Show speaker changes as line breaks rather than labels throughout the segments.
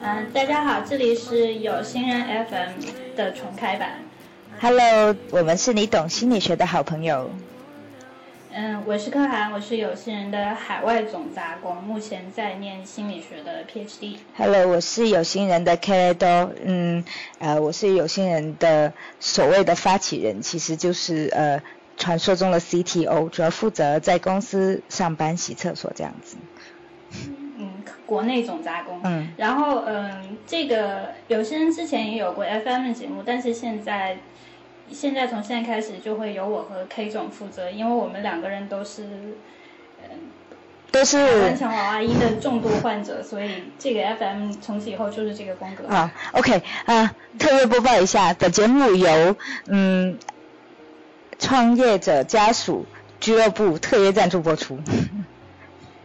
嗯，大家好，这里是有心人 FM 的重开版。
Hello，我们是你懂心理学的好朋友。
嗯，我是柯涵，我是有心人的海外总杂工，目前在念心理学的 PhD。
Hello，我是有心人的 Kado。嗯，呃，我是有心人的所谓的发起人，其实就是呃传说中的 CTO，主要负责在公司上班洗厕所这样子。
嗯，国内总杂工。嗯。然后嗯，这个有些人之前也有过 FM 的节目，但是现在。现在从现在开始就会由我和 K 总负责，因为我们两个人都是，嗯，
都是
顽强娃娃音的重度患者，所以这个 FM 从此以后就是这个风格。
啊，OK 啊，特别播报一下，本节目由嗯创业者家属俱乐部特约赞助播出。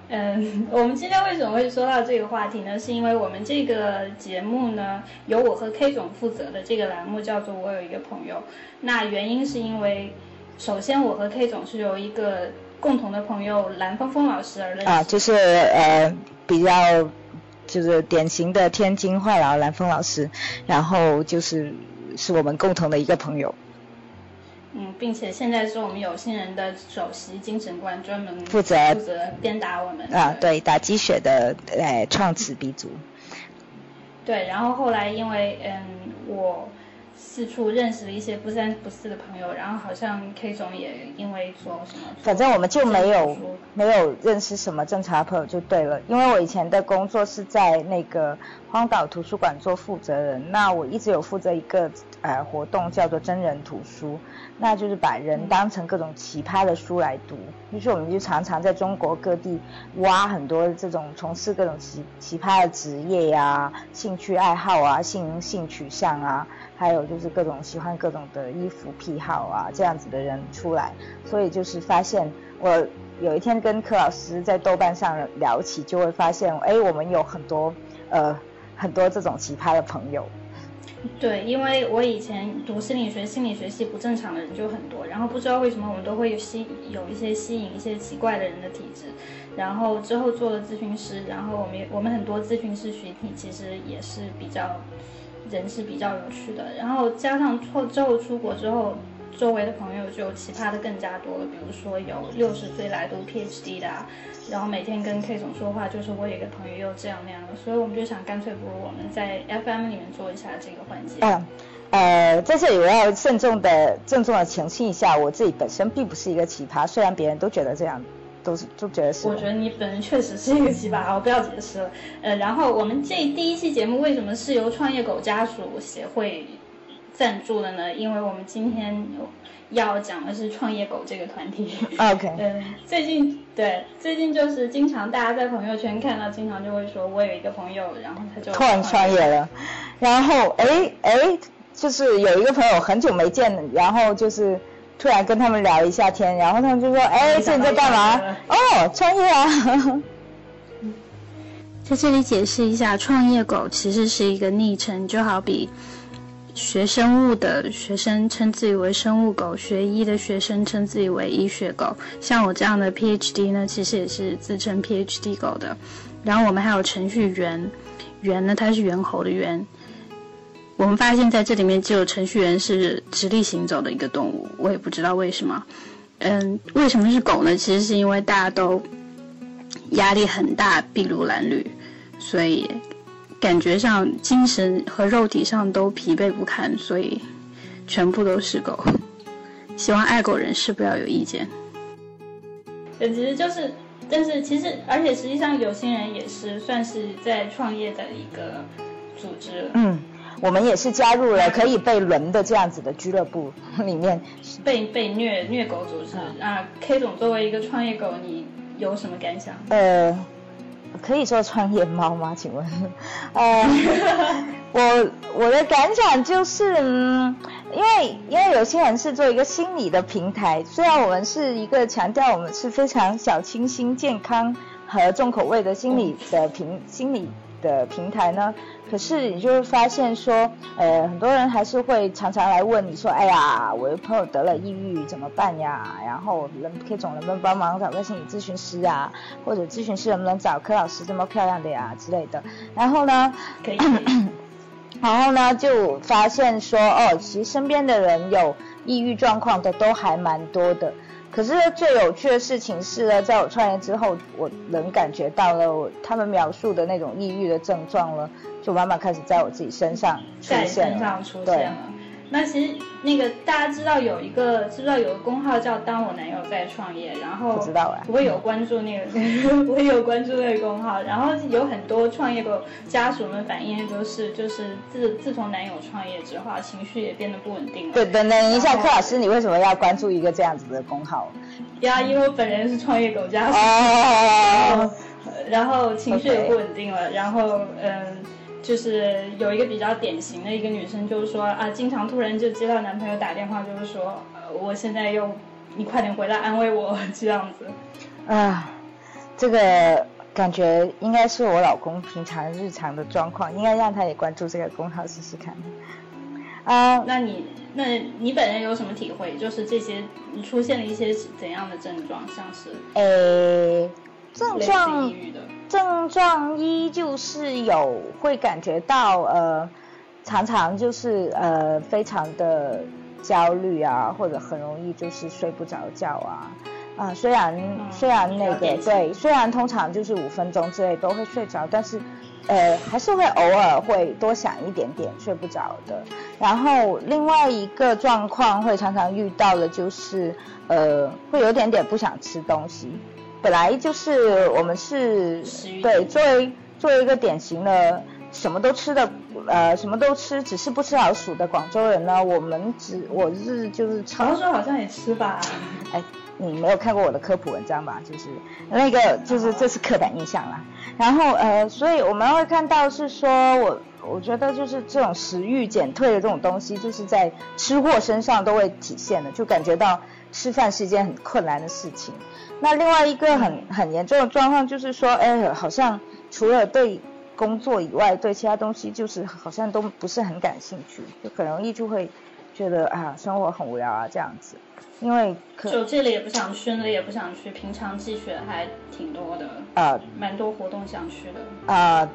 嗯，我们今天为什么会说到这个话题呢？是因为我们这个节目呢，由我和 K 总负责的这个栏目叫做“我有一个朋友”。那原因是因为，首先我和 K 总是由一个共同的朋友蓝峰峰老师而认识。
啊，就是呃比较就是典型的天津话痨蓝峰老师，然后就是是我们共同的一个朋友。
嗯，并且现在是我们有心人的首席精神官，专门
负责
负责鞭打我们
啊，对，打鸡血的呃创始鼻祖。
对，然后后来因为嗯我。四处认识了一些不三不四的朋友，然后好像 K 总也因为做什么，
反正我们就没有没有认识什么正常的朋友就对了。因为我以前的工作是在那个荒岛图书馆做负责人，那我一直有负责一个呃活动叫做真人图书，那就是把人当成各种奇葩的书来读，于是我们就常常在中国各地挖很多这种从事各种奇奇葩的职业呀、兴趣爱好啊、性性取向啊。还有就是各种喜欢各种的衣服癖好啊，这样子的人出来，所以就是发现我有一天跟柯老师在豆瓣上聊起，就会发现，哎，我们有很多呃很多这种奇葩的朋友。
对，因为我以前读心理学，心理学系不正常的人就很多，然后不知道为什么我们都会吸有一些吸引一些奇怪的人的体质，然后之后做了咨询师，然后我们我们很多咨询师群体其实也是比较。人是比较有趣的，然后加上后之后出国之后，周围的朋友就奇葩的更加多了。比如说有六十岁来读 PhD 的，然后每天跟 K 总说话，就是我有一个朋友又这样那样的，所以我们就想干脆不如我们在 FM 里面做一下这个环节。
嗯，呃，在这里我要慎重的郑重的澄清一下，我自己本身并不是一个奇葩，虽然别人都觉得这样。都是都觉得是。
我觉得你本人确实是一个奇葩，我不要解释了。呃，然后我们这第一期节目为什么是由创业狗家属协会赞助的呢？因为我们今天要讲的是创业狗这个团体。
OK。
嗯，最近对最近就是经常大家在朋友圈看到，经常就会说我有一个朋友，然后他就
突然创业了，然后哎哎，就是有一个朋友很久没见了，然后就是。突然跟他们聊一下天，然后他们就说：“哎，现在干嘛？哦，创业啊！”
在这里解释一下，创业狗其实是一个昵称，就好比学生物的学生称自己为生物狗，学医的学生称自己为医学狗。像我这样的 PhD 呢，其实也是自称 PhD 狗的。然后我们还有程序员，猿呢，它是猿猴的猿。我们发现，在这里面只有程序员是直立行走的一个动物，我也不知道为什么。嗯，为什么是狗呢？其实是因为大家都压力很大，筚路蓝缕，所以感觉上精神和肉体上都疲惫不堪，所以全部都是狗。希望爱狗人士不要有意见。其实就是，但是其实，而且实际上，有心人也是算是在创业的一个组织。
嗯。我们也是加入了可以被轮的这样子的俱乐部 里面，
被被虐虐狗组织。那 K 总作为一个创业狗，你有什么感想？
呃，可以说创业猫吗？请问，呃，我我的感想就是，嗯，因为因为有些人是做一个心理的平台，虽然我们是一个强调我们是非常小清新、健康、和重口味的心理的平心理的平台呢？可是你就会发现说，呃，很多人还是会常常来问你说，哎呀，我的朋友得了抑郁怎么办呀？然后能 K 总能不能帮忙找个心理咨询师啊？或者咨询师能不能找柯老师这么漂亮的呀之类的？然后呢，
可以。
然后呢，就发现说，哦，其实身边的人有抑郁状况的都还蛮多的。可是最有趣的事情是呢，在我创业之后，我能感觉到了他们描述的那种抑郁的症状了，就慢慢开始在我自己身上出现
了。对。那其实那个大家知道有一个知不知道有个公号叫“当我男友在创业”，然后
不知道啊，
我有关注那个，我有关注那个公号，然后有很多创业的家属们反映都是，就是自自从男友创业之后，情绪也变得不稳定了。
对，等等一下，柯老师，你为什么要关注一个这样子的公号？
呀，因为我本人是创业狗家属，然后情绪也不稳定了，然后嗯。就是有一个比较典型的一个女生，就是说啊，经常突然就接到男朋友打电话，就是说，呃，我现在又，你快点回来安慰我这样子。
啊，这个感觉应该是我老公平常日常的状况，应该让他也关注这个公号试试看。
啊，那你那你本人有什么体会？就是这些你出现了一些怎样的症状？像是
呃，症状。症状一就是有会感觉到呃，常常就是呃非常的焦虑啊，或者很容易就是睡不着觉啊啊，虽然虽然那个对，虽然通常就是五分钟之内都会睡着，但是呃还是会偶尔会多想一点点睡不着的。然后另外一个状况会常常遇到的就是呃会有点点不想吃东西。本来就是我们是对作为作为一个典型的什么都吃的呃什么都吃只是不吃老鼠的广州人呢，我们只我是就是
常说好像也吃吧？
哎，你没有看过我的科普文章吧？就是那个就是这是刻板印象啦。然后呃，所以我们会看到是说我我觉得就是这种食欲减退的这种东西，就是在吃货身上都会体现的，就感觉到吃饭是一件很困难的事情。那另外一个很很严重的状况就是说，哎，好像除了对工作以外，对其他东西就是好像都不是很感兴趣，就很容易就会觉得啊，生活很无聊啊这样子。因为
就这里也不想去，那里也不想去，平常积雪还挺多的，啊，蛮多活动想去的。
啊，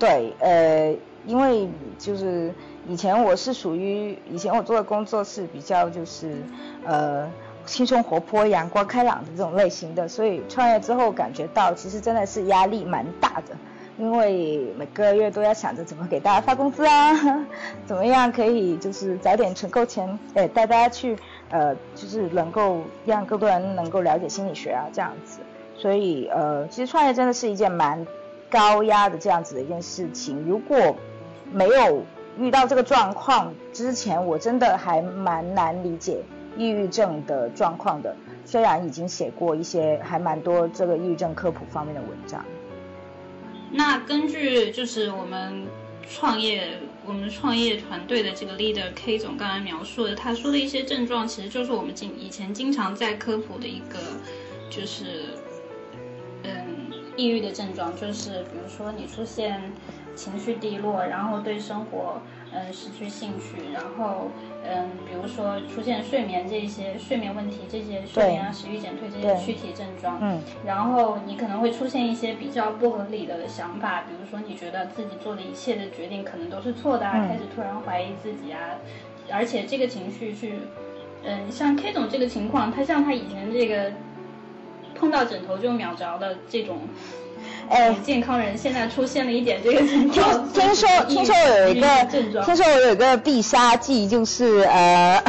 对，呃，因为就是以前我是属于以前我做的工作是比较就是呃。轻松活泼、阳光开朗的这种类型的，所以创业之后感觉到其实真的是压力蛮大的，因为每个月都要想着怎么给大家发工资啊，怎么样可以就是早点存够钱，哎带大家去呃就是能够让更多人能够了解心理学啊这样子，所以呃其实创业真的是一件蛮高压的这样子的一件事情，如果没有遇到这个状况之前，我真的还蛮难理解。抑郁症的状况的，虽然已经写过一些还蛮多这个抑郁症科普方面的文章。
那根据就是我们创业我们创业团队的这个 leader K 总刚才描述的，他说的一些症状，其实就是我们经以前经常在科普的一个，就是嗯抑郁的症状，就是比如说你出现情绪低落，然后对生活。嗯，失去兴趣，然后嗯，比如说出现睡眠这些睡眠问题，这些睡眠啊、食欲减退这些躯体症状，嗯，然后你可能会出现一些比较不合理的想法，比如说你觉得自己做的一切的决定可能都是错的啊，开始突然怀疑自己啊，而且这个情绪是，嗯，像 K 总这个情况，他像他以前这个碰到枕头就秒着的这种。哎，健康人现在出现了一点这个症状。
听说 听说我有一个，听说我有一个必杀技，就是呃，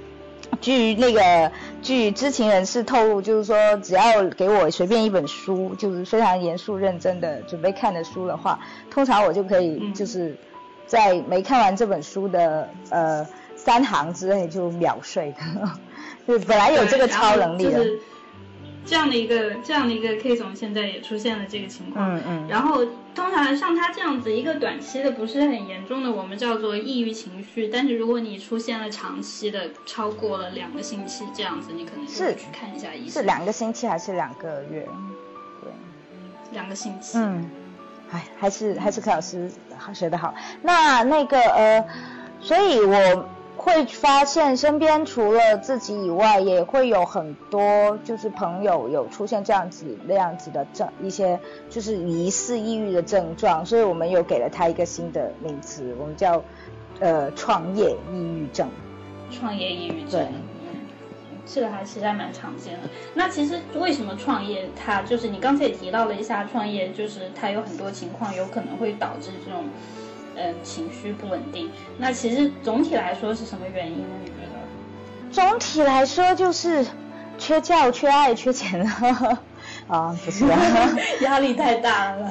据那个据知情人士透露，就是说只要给我随便一本书，就是非常严肃认真的准备看的书的话，通常我就可以就是在没看完这本书的呃三行之内就秒睡。就本来有这个超能力的。
这样的一个这样的一个 K 总现在也出现了这个情况，嗯嗯，然后通常像他这样子一个短期的不是很严重的，我们叫做抑郁情绪，但是如果你出现了长期的，超过了两个星期这样子，你可能是去看一下医生。
是两个星期还是两个月？对。
两个星期。
嗯，哎，还是还是柯老师学的好。那那个呃，所以我。会发现身边除了自己以外，也会有很多就是朋友有出现这样子那样子的症一些就是疑似抑郁的症状，所以我们有给了他一个新的名词，我们叫呃创业抑郁症。
创业抑郁症，这个还其实在蛮常见的。那其实为什么创业它就是你刚才也提到了一下创业，就是它有很多情况有可能会导致这种。嗯，情绪不稳定。那其实总体来说是什么原因呢？你觉得？
总体来说就是缺觉、缺爱、缺钱。啊，不是，
压力太大了，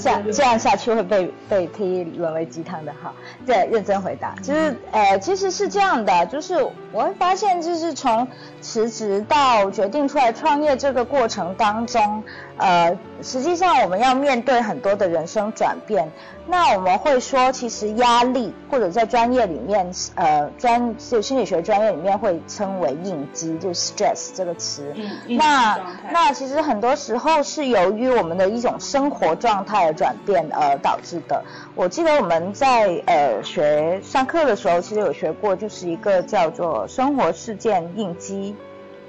这样这样下去会被被批沦为鸡汤的哈。对，认真回答，就是呃，其实是这样的，就是我会发现，就是从辞职到决定出来创业这个过程当中，呃，实际上我们要面对很多的人生转变。那我们会说，其实压力或者在专业里面，呃，专就心理学专业里面会称为应激，就 stress 这个词。
嗯，
那那其实很多时候是由于我们的一种生活状态的转变而导致的。我记得我们在呃学上课的时候，其实有学过，就是一个叫做生活事件应激。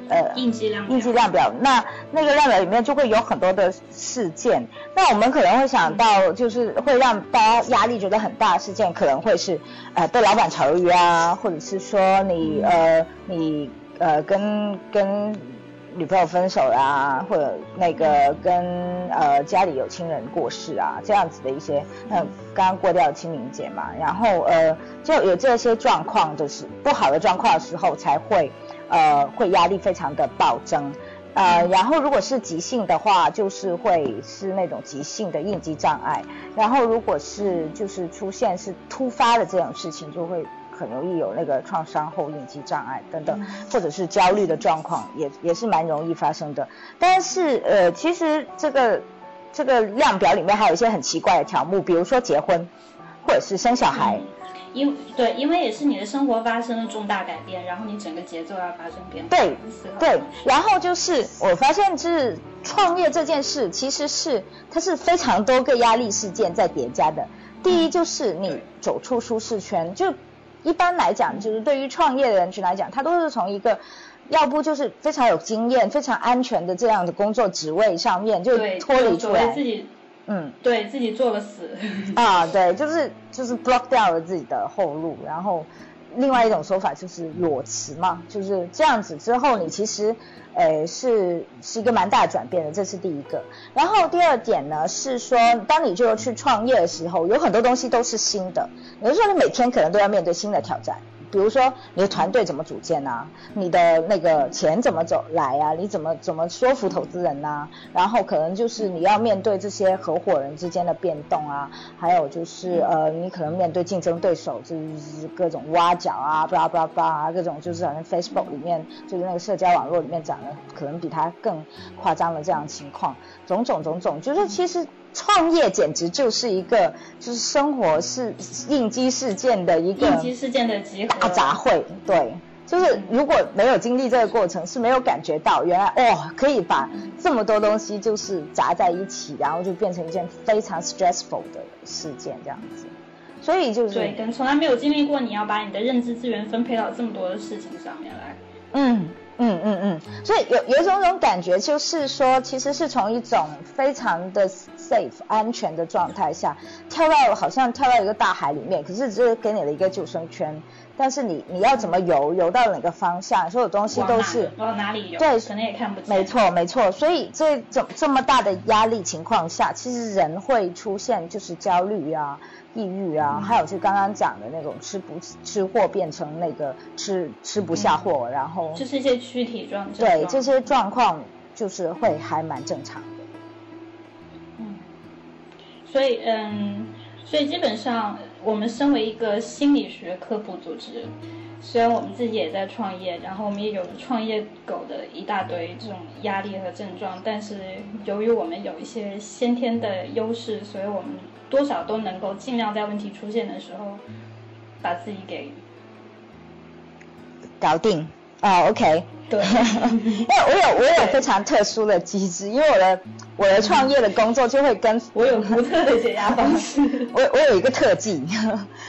呃，应激量
应激量表，那那个量表里面就会有很多的事件。那我们可能会想到，就是会让大家压力觉得很大的事件，可能会是呃被老板炒鱿鱼啊，或者是说你呃你呃跟跟女朋友分手啦，或者那个跟呃家里有亲人过世啊，这样子的一些，嗯，刚刚过掉清明节嘛，然后呃就有这些状况，就是不好的状况的时候才会。呃，会压力非常的暴增，呃，然后如果是急性的话，就是会是那种急性的应激障碍，然后如果是就是出现是突发的这种事情，就会很容易有那个创伤后应激障碍等等，或者是焦虑的状况，也也是蛮容易发生的。但是呃，其实这个这个量表里面还有一些很奇怪的条目，比如说结婚，或者是生小孩。
因对，因为也是你的生活发生了重大改变，然后你整个节奏要发生变化。
对对，然后就是我发现，就是创业这件事，其实是它是非常多个压力事件在叠加的。第一就是你走出舒适圈，就一般来讲，就是对于创业的人群来讲，他都是从一个要不就是非常有经验、非常安全的这样的工作职位上面就脱离出来。
嗯，对自己做了死
啊，对，就是就是 block 掉了自己的后路，然后另外一种说法就是裸辞嘛，就是这样子之后，你其实，呃，是是一个蛮大的转变的，这是第一个。然后第二点呢是说，当你就去创业的时候，有很多东西都是新的，有的时候你每天可能都要面对新的挑战。比如说你的团队怎么组建啊？你的那个钱怎么走来啊？你怎么怎么说服投资人啊？然后可能就是你要面对这些合伙人之间的变动啊，还有就是呃，你可能面对竞争对手，就是各种挖角啊，巴拉巴拉巴拉，各种就是好像 Facebook 里面就是那个社交网络里面讲的，可能比他更夸张的这样情况，种种种种，就是其实。创业简直就是一个，就是生活是应激事件的一个
应激事件的集合
大杂烩。对，就是如果没有经历这个过程，是没有感觉到原来哦，可以把这么多东西就是砸在一起，然后就变成一件非常 stressful 的事件这样子。所以就是
对，跟从来没有经历过，你要把你的认知资源分配到这么多的事情上面来。
嗯。嗯嗯嗯，所以有有一种种感觉，就是说，其实是从一种非常的 safe 安全的状态下，跳到好像跳到一个大海里面，可是只是给你了一个救生圈，但是你你要怎么游，游到哪个方向，所有东西都是
往哪里游，
对，
可能也看不见。
没错没错，所以这这这么大的压力情况下，其实人会出现就是焦虑啊。抑郁啊，还有就刚刚讲的那种吃不吃货变成那个吃吃不下货，然后
就是一些躯体状
对这些状况就是会还蛮正常
所以嗯，所以基本上我们身为一个心理学科普组织，虽然我们自己也在创业，然后我们也有创业狗的一大堆这种压力和症状，但是由于我们有一些先天的优势，所以我们。多少都能够尽量在问题出现的时候，把自己给
搞定。啊，OK，
对，
因为我有我有非常特殊的机制，因为我的我的创业的工作就会跟
我有独特的解压方式。
我我有一个特技，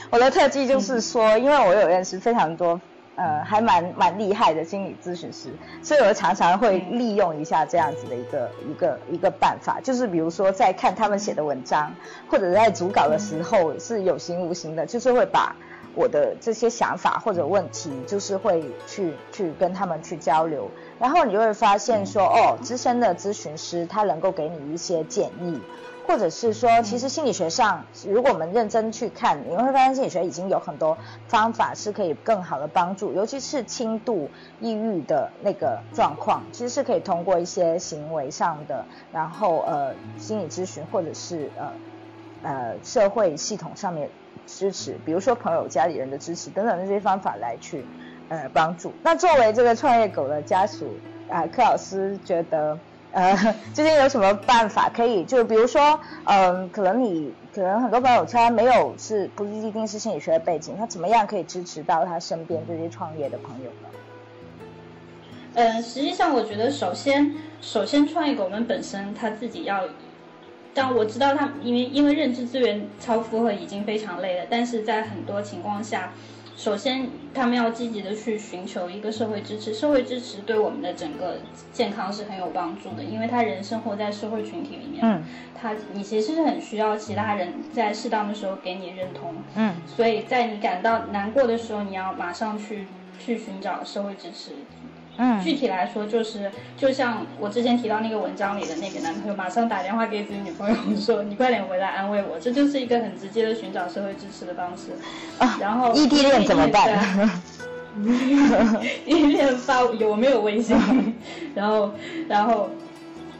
我的特技就是说，因为我有认识非常多。呃，还蛮蛮厉害的心理咨询师，所以我常常会利用一下这样子的一个一个一个办法，就是比如说在看他们写的文章，或者在组稿的时候是有形无形的，就是会把我的这些想法或者问题，就是会去去跟他们去交流，然后你就会发现说，哦，资深的咨询师他能够给你一些建议。或者是说，其实心理学上，如果我们认真去看，你会发现心理学已经有很多方法是可以更好的帮助，尤其是轻度抑郁的那个状况，其实是可以通过一些行为上的，然后呃心理咨询或者是呃呃社会系统上面支持，比如说朋友、家里人的支持等等这些方法来去呃帮助。那作为这个创业狗的家属啊，柯老师觉得。呃，最近有什么办法可以？就比如说，嗯，可能你可能很多朋友他没有是不一定是心理学的背景，他怎么样可以支持到他身边这些创业的朋友呢？
嗯，实际上我觉得，首先，首先创业狗们本身他自己要，但我知道他因为因为认知资源超负荷已经非常累了，但是在很多情况下。首先，他们要积极的去寻求一个社会支持，社会支持对我们的整个健康是很有帮助的，因为他人生活在社会群体里面，嗯，他你其实是很需要其他人在适当的时候给你认同，嗯，所以在你感到难过的时候，你要马上去去寻找社会支持。嗯，具体来说就是，就像我之前提到那个文章里的那个男朋友，马上打电话给自己女朋友说：“你快点回来安慰我。”这就是一个很直接的寻找社会支持的方式。啊，然后
异地恋怎么办？
异地恋发有没有微信？然后，然后，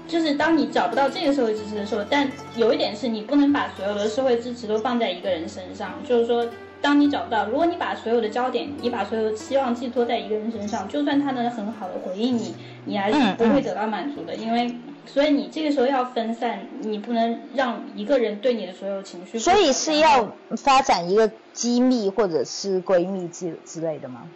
就是当你找不到这个社会支持的时候，但有一点是你不能把所有的社会支持都放在一个人身上，就是说。当你找不到，如果你把所有的焦点，你把所有的期望寄托在一个人身上，就算他能很好的回应你，你还是不会得到满足的。因为，所以你这个时候要分散，你不能让一个人对你的所有情绪。
所以是要发展一个机密或者是闺蜜之之类的吗？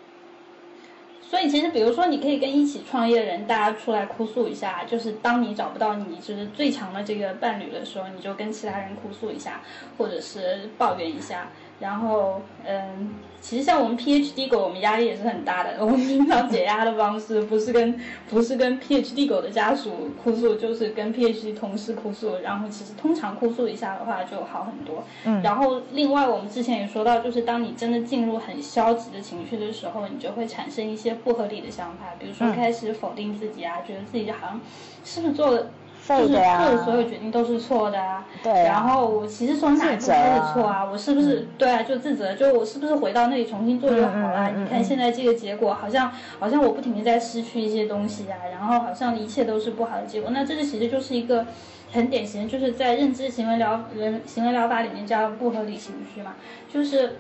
所以其实，比如说，你可以跟一起创业的人，大家出来哭诉一下，就是当你找不到你就是最强的这个伴侣的时候，你就跟其他人哭诉一下，或者是抱怨一下。然后，嗯，其实像我们 PhD 狗，我们压力也是很大的。我们平常解压的方式，不是跟 不是跟 PhD 狗的家属哭诉，就是跟 PhD 同事哭诉。然后，其实通常哭诉一下的话，就好很多。嗯。然后，另外我们之前也说到，就是当你真的进入很消极的情绪的时候，你就会产生一些不合理的想法，比如说开始否定自己啊，觉得自己好像是不是做了。就是做的所有决定都是错的啊，
对。
然后我其实从哪一步开始错啊？我是不是对啊？就自责，就我是不是回到那里重新做就好了？你看现在这个结果，好像好像我不停的在失去一些东西啊，然后好像一切都是不好的结果。那这个其实就是一个很典型，就是在认知行为疗人行为疗法里面叫不合理情绪嘛，就是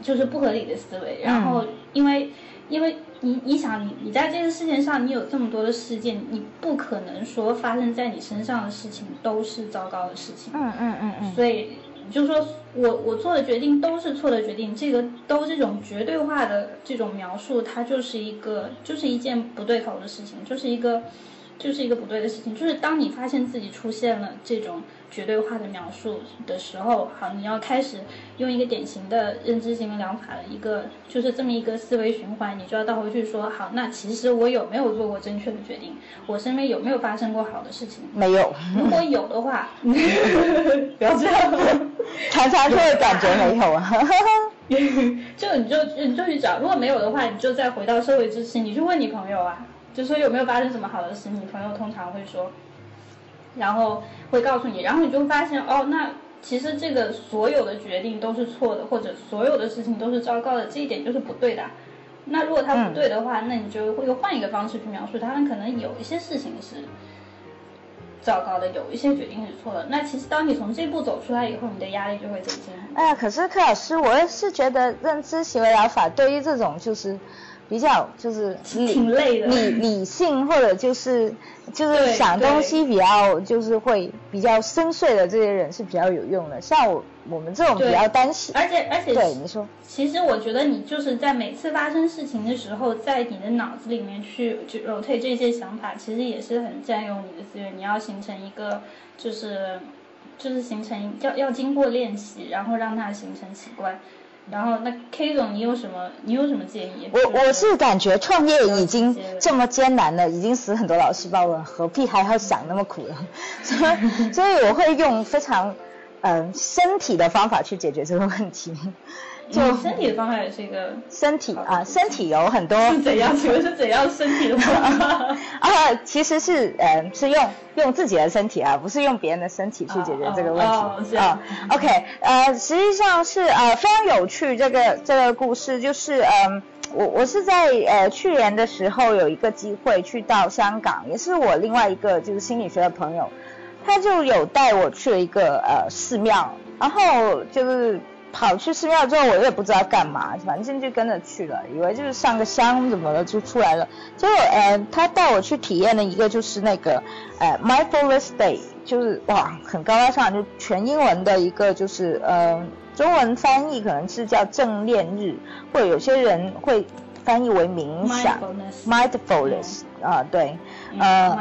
就是不合理的思维。然后因为。因为你，你想，你你在这个世界上，你有这么多的事件，你不可能说发生在你身上的事情都是糟糕的事情。
嗯嗯嗯嗯。
所以，就说我我做的决定都是错的决定，这个都这种绝对化的这种描述，它就是一个，就是一件不对头的事情，就是一个。就是一个不对的事情，就是当你发现自己出现了这种绝对化的描述的时候，好，你要开始用一个典型的认知行为疗法的一个，就是这么一个思维循环，你就要倒回去说，好，那其实我有没有做过正确的决定？我身边有没有发生过好的事情？
没有。
如果有的话，不要这样，
常常会感觉没有啊。
就你就你就去找，如果没有的话，你就再回到社会支持，你去问你朋友啊。就说有没有发生什么好的事，你朋友通常会说，然后会告诉你，然后你就发现哦，那其实这个所有的决定都是错的，或者所有的事情都是糟糕的，这一点就是不对的。那如果他不对的话，那你就会换一个方式去描述，他们可能有一些事情是糟糕的，有一些决定是错的。那其实当你从这步走出来以后，你的压力就会减轻。
哎呀，可是柯老师，我也是觉得认知行为疗法对于这种就是。比较就是
挺累的，
理理性或者就是就是想东西比较就是会比较深邃的这些人是比较有用的。像我我们这种比较单细，
而且而且
对你说，
其实我觉得你就是在每次发生事情的时候，在你的脑子里面去去 rotate 这些想法，其实也是很占用你的资源。你要形成一个就是就是形成要要经过练习，然后让它形成习惯。然后，那 K 总，你有什么？你有什么建议？
我我是感觉创业已经这么艰难了，已经死很多老细胞了，何必还要想那么苦了？所以，所以我会用非常嗯身体的方法去解决这个问题。
就身体的方法也是一个
身体啊，身体有很多
是怎样？请问是怎样身体的方法？啊，
其实是呃，是用用自己的身体啊，不是用别人的身体去解决这个问
题啊。
OK，呃，实际上是呃非常有趣这个这个故事，就是嗯，我我是在呃去年的时候有一个机会去到香港，也是我另外一个就是心理学的朋友，他就有带我去了一个呃寺庙，然后就是。跑去寺庙之后，我也不知道干嘛，反正就跟着去了，以为就是上个香怎么的就出来了。结果，呃，他带我去体验了一个就是那个，呃，mindfulness day，就是哇，很高大上，就全英文的一个，就是呃，中文翻译可能是叫正念日，或者有些人会翻译为冥想，mindfulness，啊，对，呃，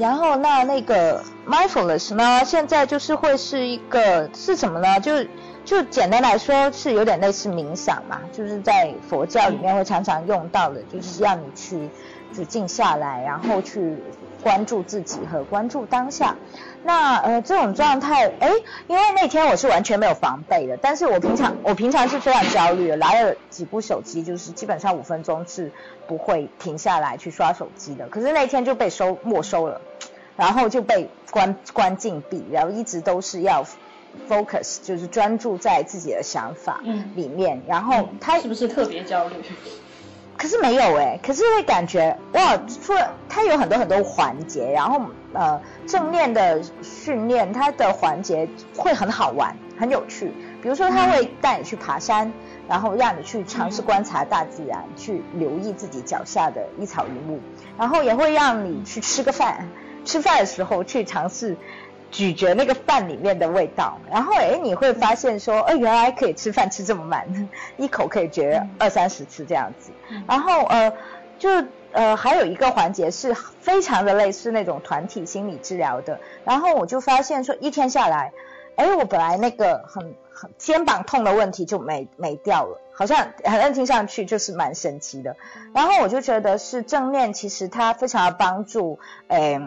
然后那那个 mindfulness 呢，现在就是会是一个是什么呢？就是。就简单来说，是有点类似冥想嘛，就是在佛教里面会常常用到的，就是要你去就静下来，然后去关注自己和关注当下。那呃这种状态，哎，因为那天我是完全没有防备的，但是我平常我平常是非常焦虑的，拿了几部手机，就是基本上五分钟是不会停下来去刷手机的。可是那天就被收没收了，然后就被关关禁闭，然后一直都是要。Focus 就是专注在自己的想法里面，然后他
是不是特别焦虑？
可是没有哎，可是会感觉哇，除了它有很多很多环节，然后呃正念的训练，它的环节会很好玩，很有趣。比如说他会带你去爬山，然后让你去尝试观察大自然，去留意自己脚下的一草一木，然后也会让你去吃个饭，吃饭的时候去尝试。咀嚼那个饭里面的味道，然后哎，你会发现说，哎，原来可以吃饭吃这么慢，一口可以嚼二三十次这样子。然后呃，就呃还有一个环节是非常的类似那种团体心理治疗的。然后我就发现说，一天下来，哎，我本来那个很很肩膀痛的问题就没没掉了，好像好像听上去就是蛮神奇的。然后我就觉得是正念，其实它非常的帮助，哎。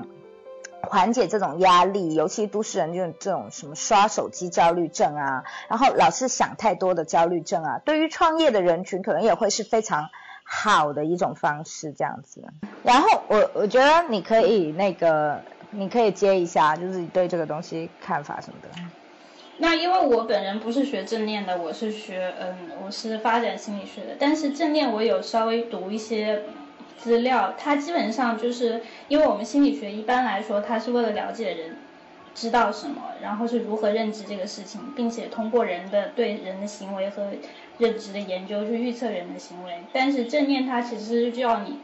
缓解这种压力，尤其都市人就这种什么刷手机焦虑症啊，然后老是想太多的焦虑症啊，对于创业的人群可能也会是非常好的一种方式这样子。然后我我觉得你可以那个，你可以接一下，就是你对这个东西看法什么的。
那因为我本人不是学正念的，我是学嗯，我是发展心理学的，但是正念我有稍微读一些。资料，它基本上就是因为我们心理学一般来说，它是为了了解人知道什么，然后是如何认知这个事情，并且通过人的对人的行为和认知的研究去预测人的行为。但是正念它其实是叫你，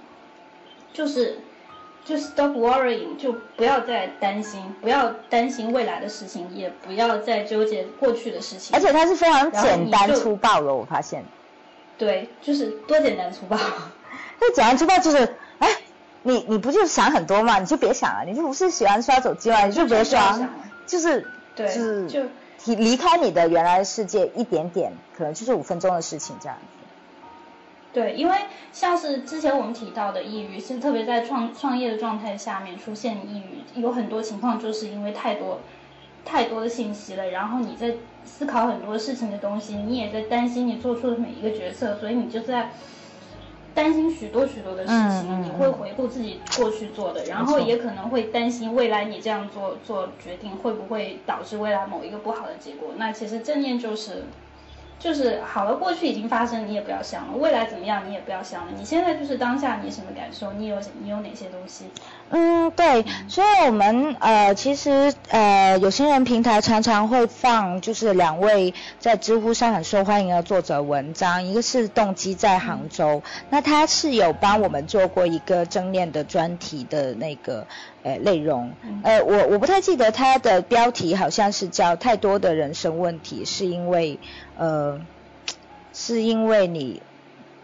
就是就 stop worrying，就不要再担心，不要担心未来的事情，也不要再纠结过去的事情。
而且它是非常简单粗暴的，我发现。
对，就是多简单粗暴。
那简单粗暴就是，哎，你你不就想很多嘛？你就别想了，你就不是喜欢刷手机嘛？你就别刷，就是就是就离开你的原来世界一点点，可能就是五分钟的事情这样子。
对，因为像是之前我们提到的抑郁，是特别在创创业的状态下面出现抑郁，有很多情况就是因为太多太多的信息了，然后你在思考很多事情的东西，你也在担心你做出的每一个决策，所以你就在。担心许多许多的事情，你会回顾自己过去做的，然后也可能会担心未来你这样做做决定会不会导致未来某一个不好的结果。那其实正念就是，就是好了，过去已经发生，你也不要想了；未来怎么样，你也不要想了。你现在就是当下，你什么感受？你有你有哪些东西？
嗯，对。所以我们呃，其实呃，有心人平台常常会放，就是两位在知乎上很受欢迎的作者文章，一个是动机在杭州，那他是有帮我们做过一个正念的专题的那个呃内容。呃，我我不太记得他的标题，好像是叫太多的人生问题，是因为。呃，是因为你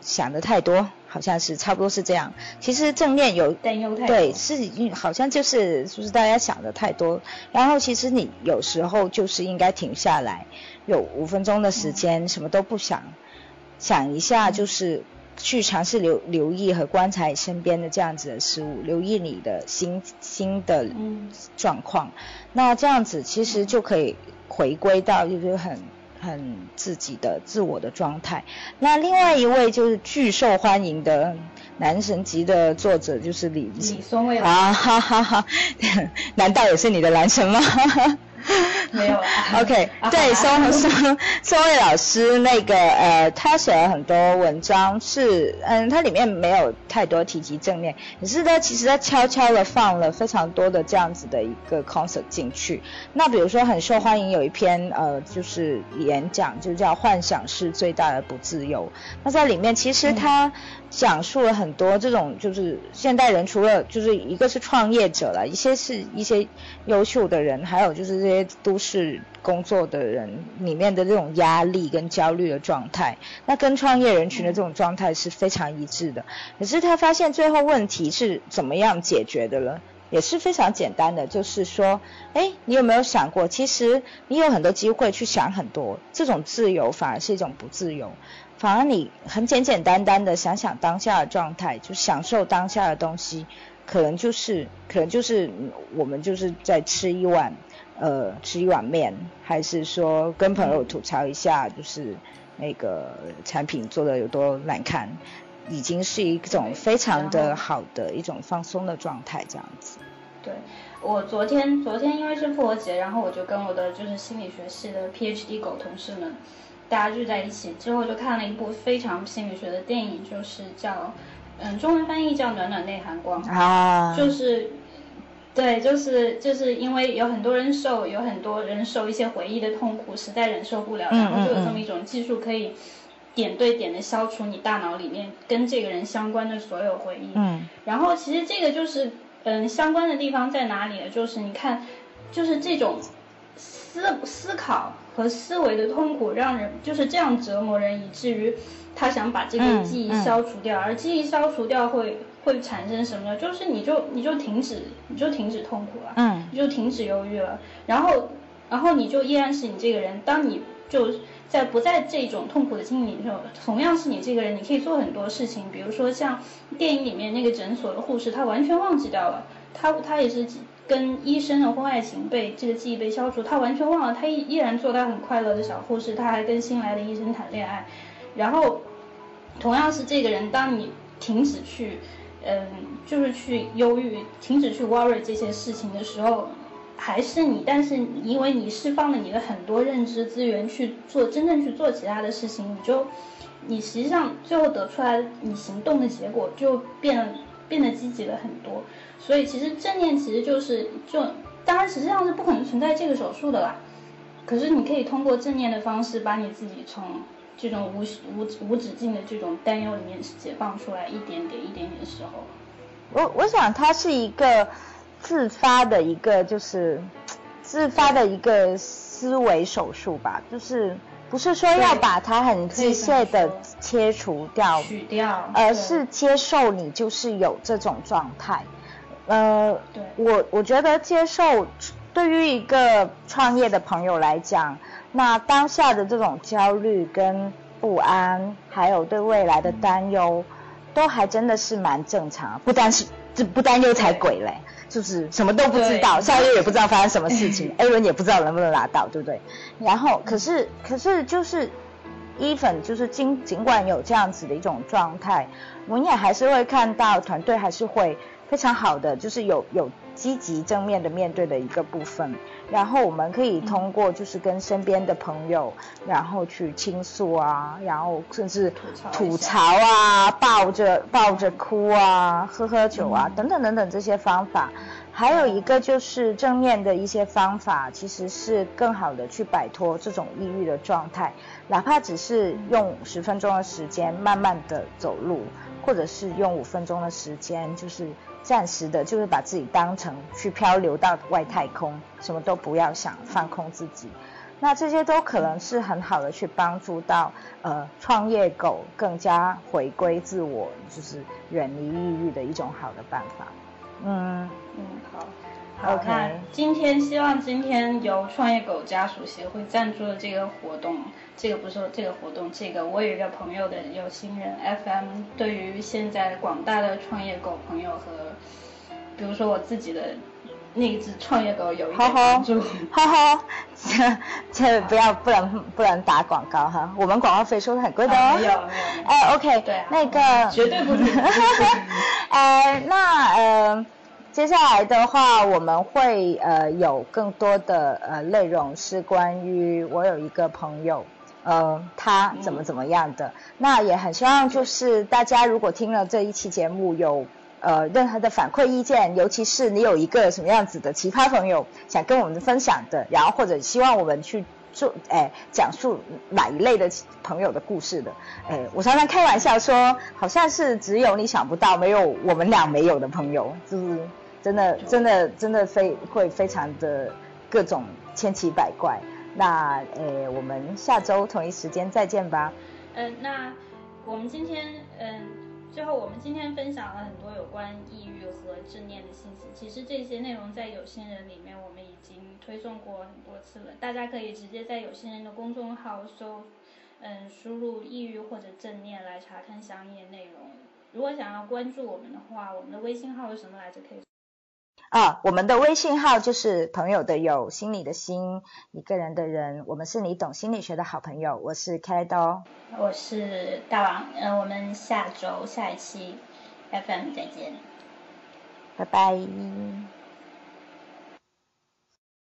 想的太多，好像是差不多是这样。其实正念有对，是好像就是就是大家想的太多。然后其实你有时候就是应该停下来，有五分钟的时间什么都不想，想一下就是去尝试留留意和观察身边的这样子的事物，留意你的心心的状况。那这样子其实就可以回归到就是很。很自己的自我的状态。那另外一位就是巨受欢迎的男神级的作者，就是李
李松蔚
啊，哈哈哈！难道也是你的男神吗？
没有
OK，对，松松松蔚老师那个呃，他写了很多文章，是嗯，他里面没有太多提及正面，可是呢其实他悄悄的放了非常多的这样子的一个 concept 进去。那比如说很受欢迎有一篇呃，就是演讲，就叫幻想是最大的不自由。那在里面其实他讲述了很多这种就是现代人除了就是一个是创业者了，一些是一些优秀的人，还有就是这些。都市工作的人里面的这种压力跟焦虑的状态，那跟创业人群的这种状态是非常一致的。可是他发现最后问题是怎么样解决的了，也是非常简单的，就是说，哎，你有没有想过，其实你有很多机会去想很多，这种自由反而是一种不自由，反而你很简简单单的想想当下的状态，就享受当下的东西，可能就是可能就是我们就是在吃一碗。呃，吃一碗面，还是说跟朋友吐槽一下，就是那个产品做的有多难看，已经是一种非常的好的一种放松的状态，这样子。
对，我昨天昨天因为是复活节，然后我就跟我的就是心理学系的 PhD 狗同事们，大家聚在一起之后，就看了一部非常心理学的电影，就是叫嗯，中文翻译叫《暖暖内含光》，啊，就是。对，就是就是因为有很多人受，有很多人受一些回忆的痛苦，实在忍受不了，然后就有这么一种技术，可以点对点的消除你大脑里面跟这个人相关的所有回忆。嗯，然后其实这个就是，嗯，相关的地方在哪里呢？就是你看，就是这种思思考和思维的痛苦，让人就是这样折磨人，以至于他想把这个记忆消除掉，而记忆消除掉会。会产生什么呢？就是你就你就停止，你就停止痛苦了，嗯，你就停止忧郁了，然后然后你就依然是你这个人。当你就在不在这种痛苦的经历里头，同样是你这个人，你可以做很多事情。比如说像电影里面那个诊所的护士，她完全忘记掉了，她她也是跟医生的婚外情被这个记忆被消除，她完全忘了，她依依然做她很快乐的小护士，她还跟新来的医生谈恋爱。然后同样是这个人，当你停止去。嗯，就是去忧郁，停止去 worry 这些事情的时候，还是你，但是因为你释放了你的很多认知资源去做真正去做其他的事情，你就，你实际上最后得出来你行动的结果就变变得积极了很多。所以其实正念其实就是就，当然实际上是不可能存在这个手术的啦，可是你可以通过正念的方式把你自己从。这种无无无止境的这种担忧里面解放出来一点点一点点的时候，
我我想它是一个自发的一个就是自发的一个思维手术吧，就是不是说要把它很机械的切除掉，
取掉，
而是接受你就是有这种状态。呃，对，我我觉得接受对于一个创业的朋友来讲。那当下的这种焦虑跟不安，还有对未来的担忧，都还真的是蛮正常。不担是这不担忧才鬼嘞，就是什么都不知道，下个月也不知道发生什么事情，A 轮也不知道能不能拿到，对不对？然后可是可是就是，even 就是尽尽管有这样子的一种状态，我们也还是会看到团队还是会非常好的，就是有有积极正面的面对的一个部分。然后我们可以通过就是跟身边的朋友，然后去倾诉啊，然后甚至吐槽啊，抱着抱着哭啊，喝喝酒啊，等等等等这些方法。还有一个就是正面的一些方法，其实是更好的去摆脱这种抑郁的状态，哪怕只是用十分钟的时间慢慢的走路，或者是用五分钟的时间，就是暂时的，就是把自己当成去漂流到外太空，什么都不要想，放空自己。那这些都可能是很好的去帮助到呃创业狗更加回归自我，就是远离抑郁的一种好的办法。
嗯嗯好，好那今天希望今天由创业狗家属协会赞助的这个活动，这个不是这个活动，这个我有一个朋友的有心人 FM，对于现在广大的创业狗朋友和，比如说我自己的那只创业狗有一个帮助。
哈哈，这这不要不能不能打广告哈，我们广告费收的很贵的
哦。没有没有。哎
，OK，
对，
那个
绝对不能。
哎，那呃，接下来的话，我们会呃有更多的呃内容是关于我有一个朋友，呃，他怎么怎么样的。那也很希望就是大家如果听了这一期节目有呃任何的反馈意见，尤其是你有一个什么样子的奇葩朋友想跟我们分享的，然后或者希望我们去。做哎，讲述哪一类的朋友的故事的？哎，我常常开玩笑说，好像是只有你想不到，没有我们俩没有的朋友，是不是真的，真的，真的非会非常的各种千奇百怪。那哎，我们下周同一时间再见吧。
嗯，那我们今天嗯。最后，我们今天分享了很多有关抑郁和正念的信息。其实这些内容在有心人里面，我们已经推送过很多次了。大家可以直接在有心人的公众号搜，嗯，输入抑郁或者正念来查看相应内容。如果想要关注我们的话，我们的微信号是什么来着？可以。
啊，我们的微信号就是朋友的友，心里的心，一个人的人，我们是你懂心理学的好朋友。我是开刀，
我是大王，嗯，我们下周下一期 FM 再见，
拜拜。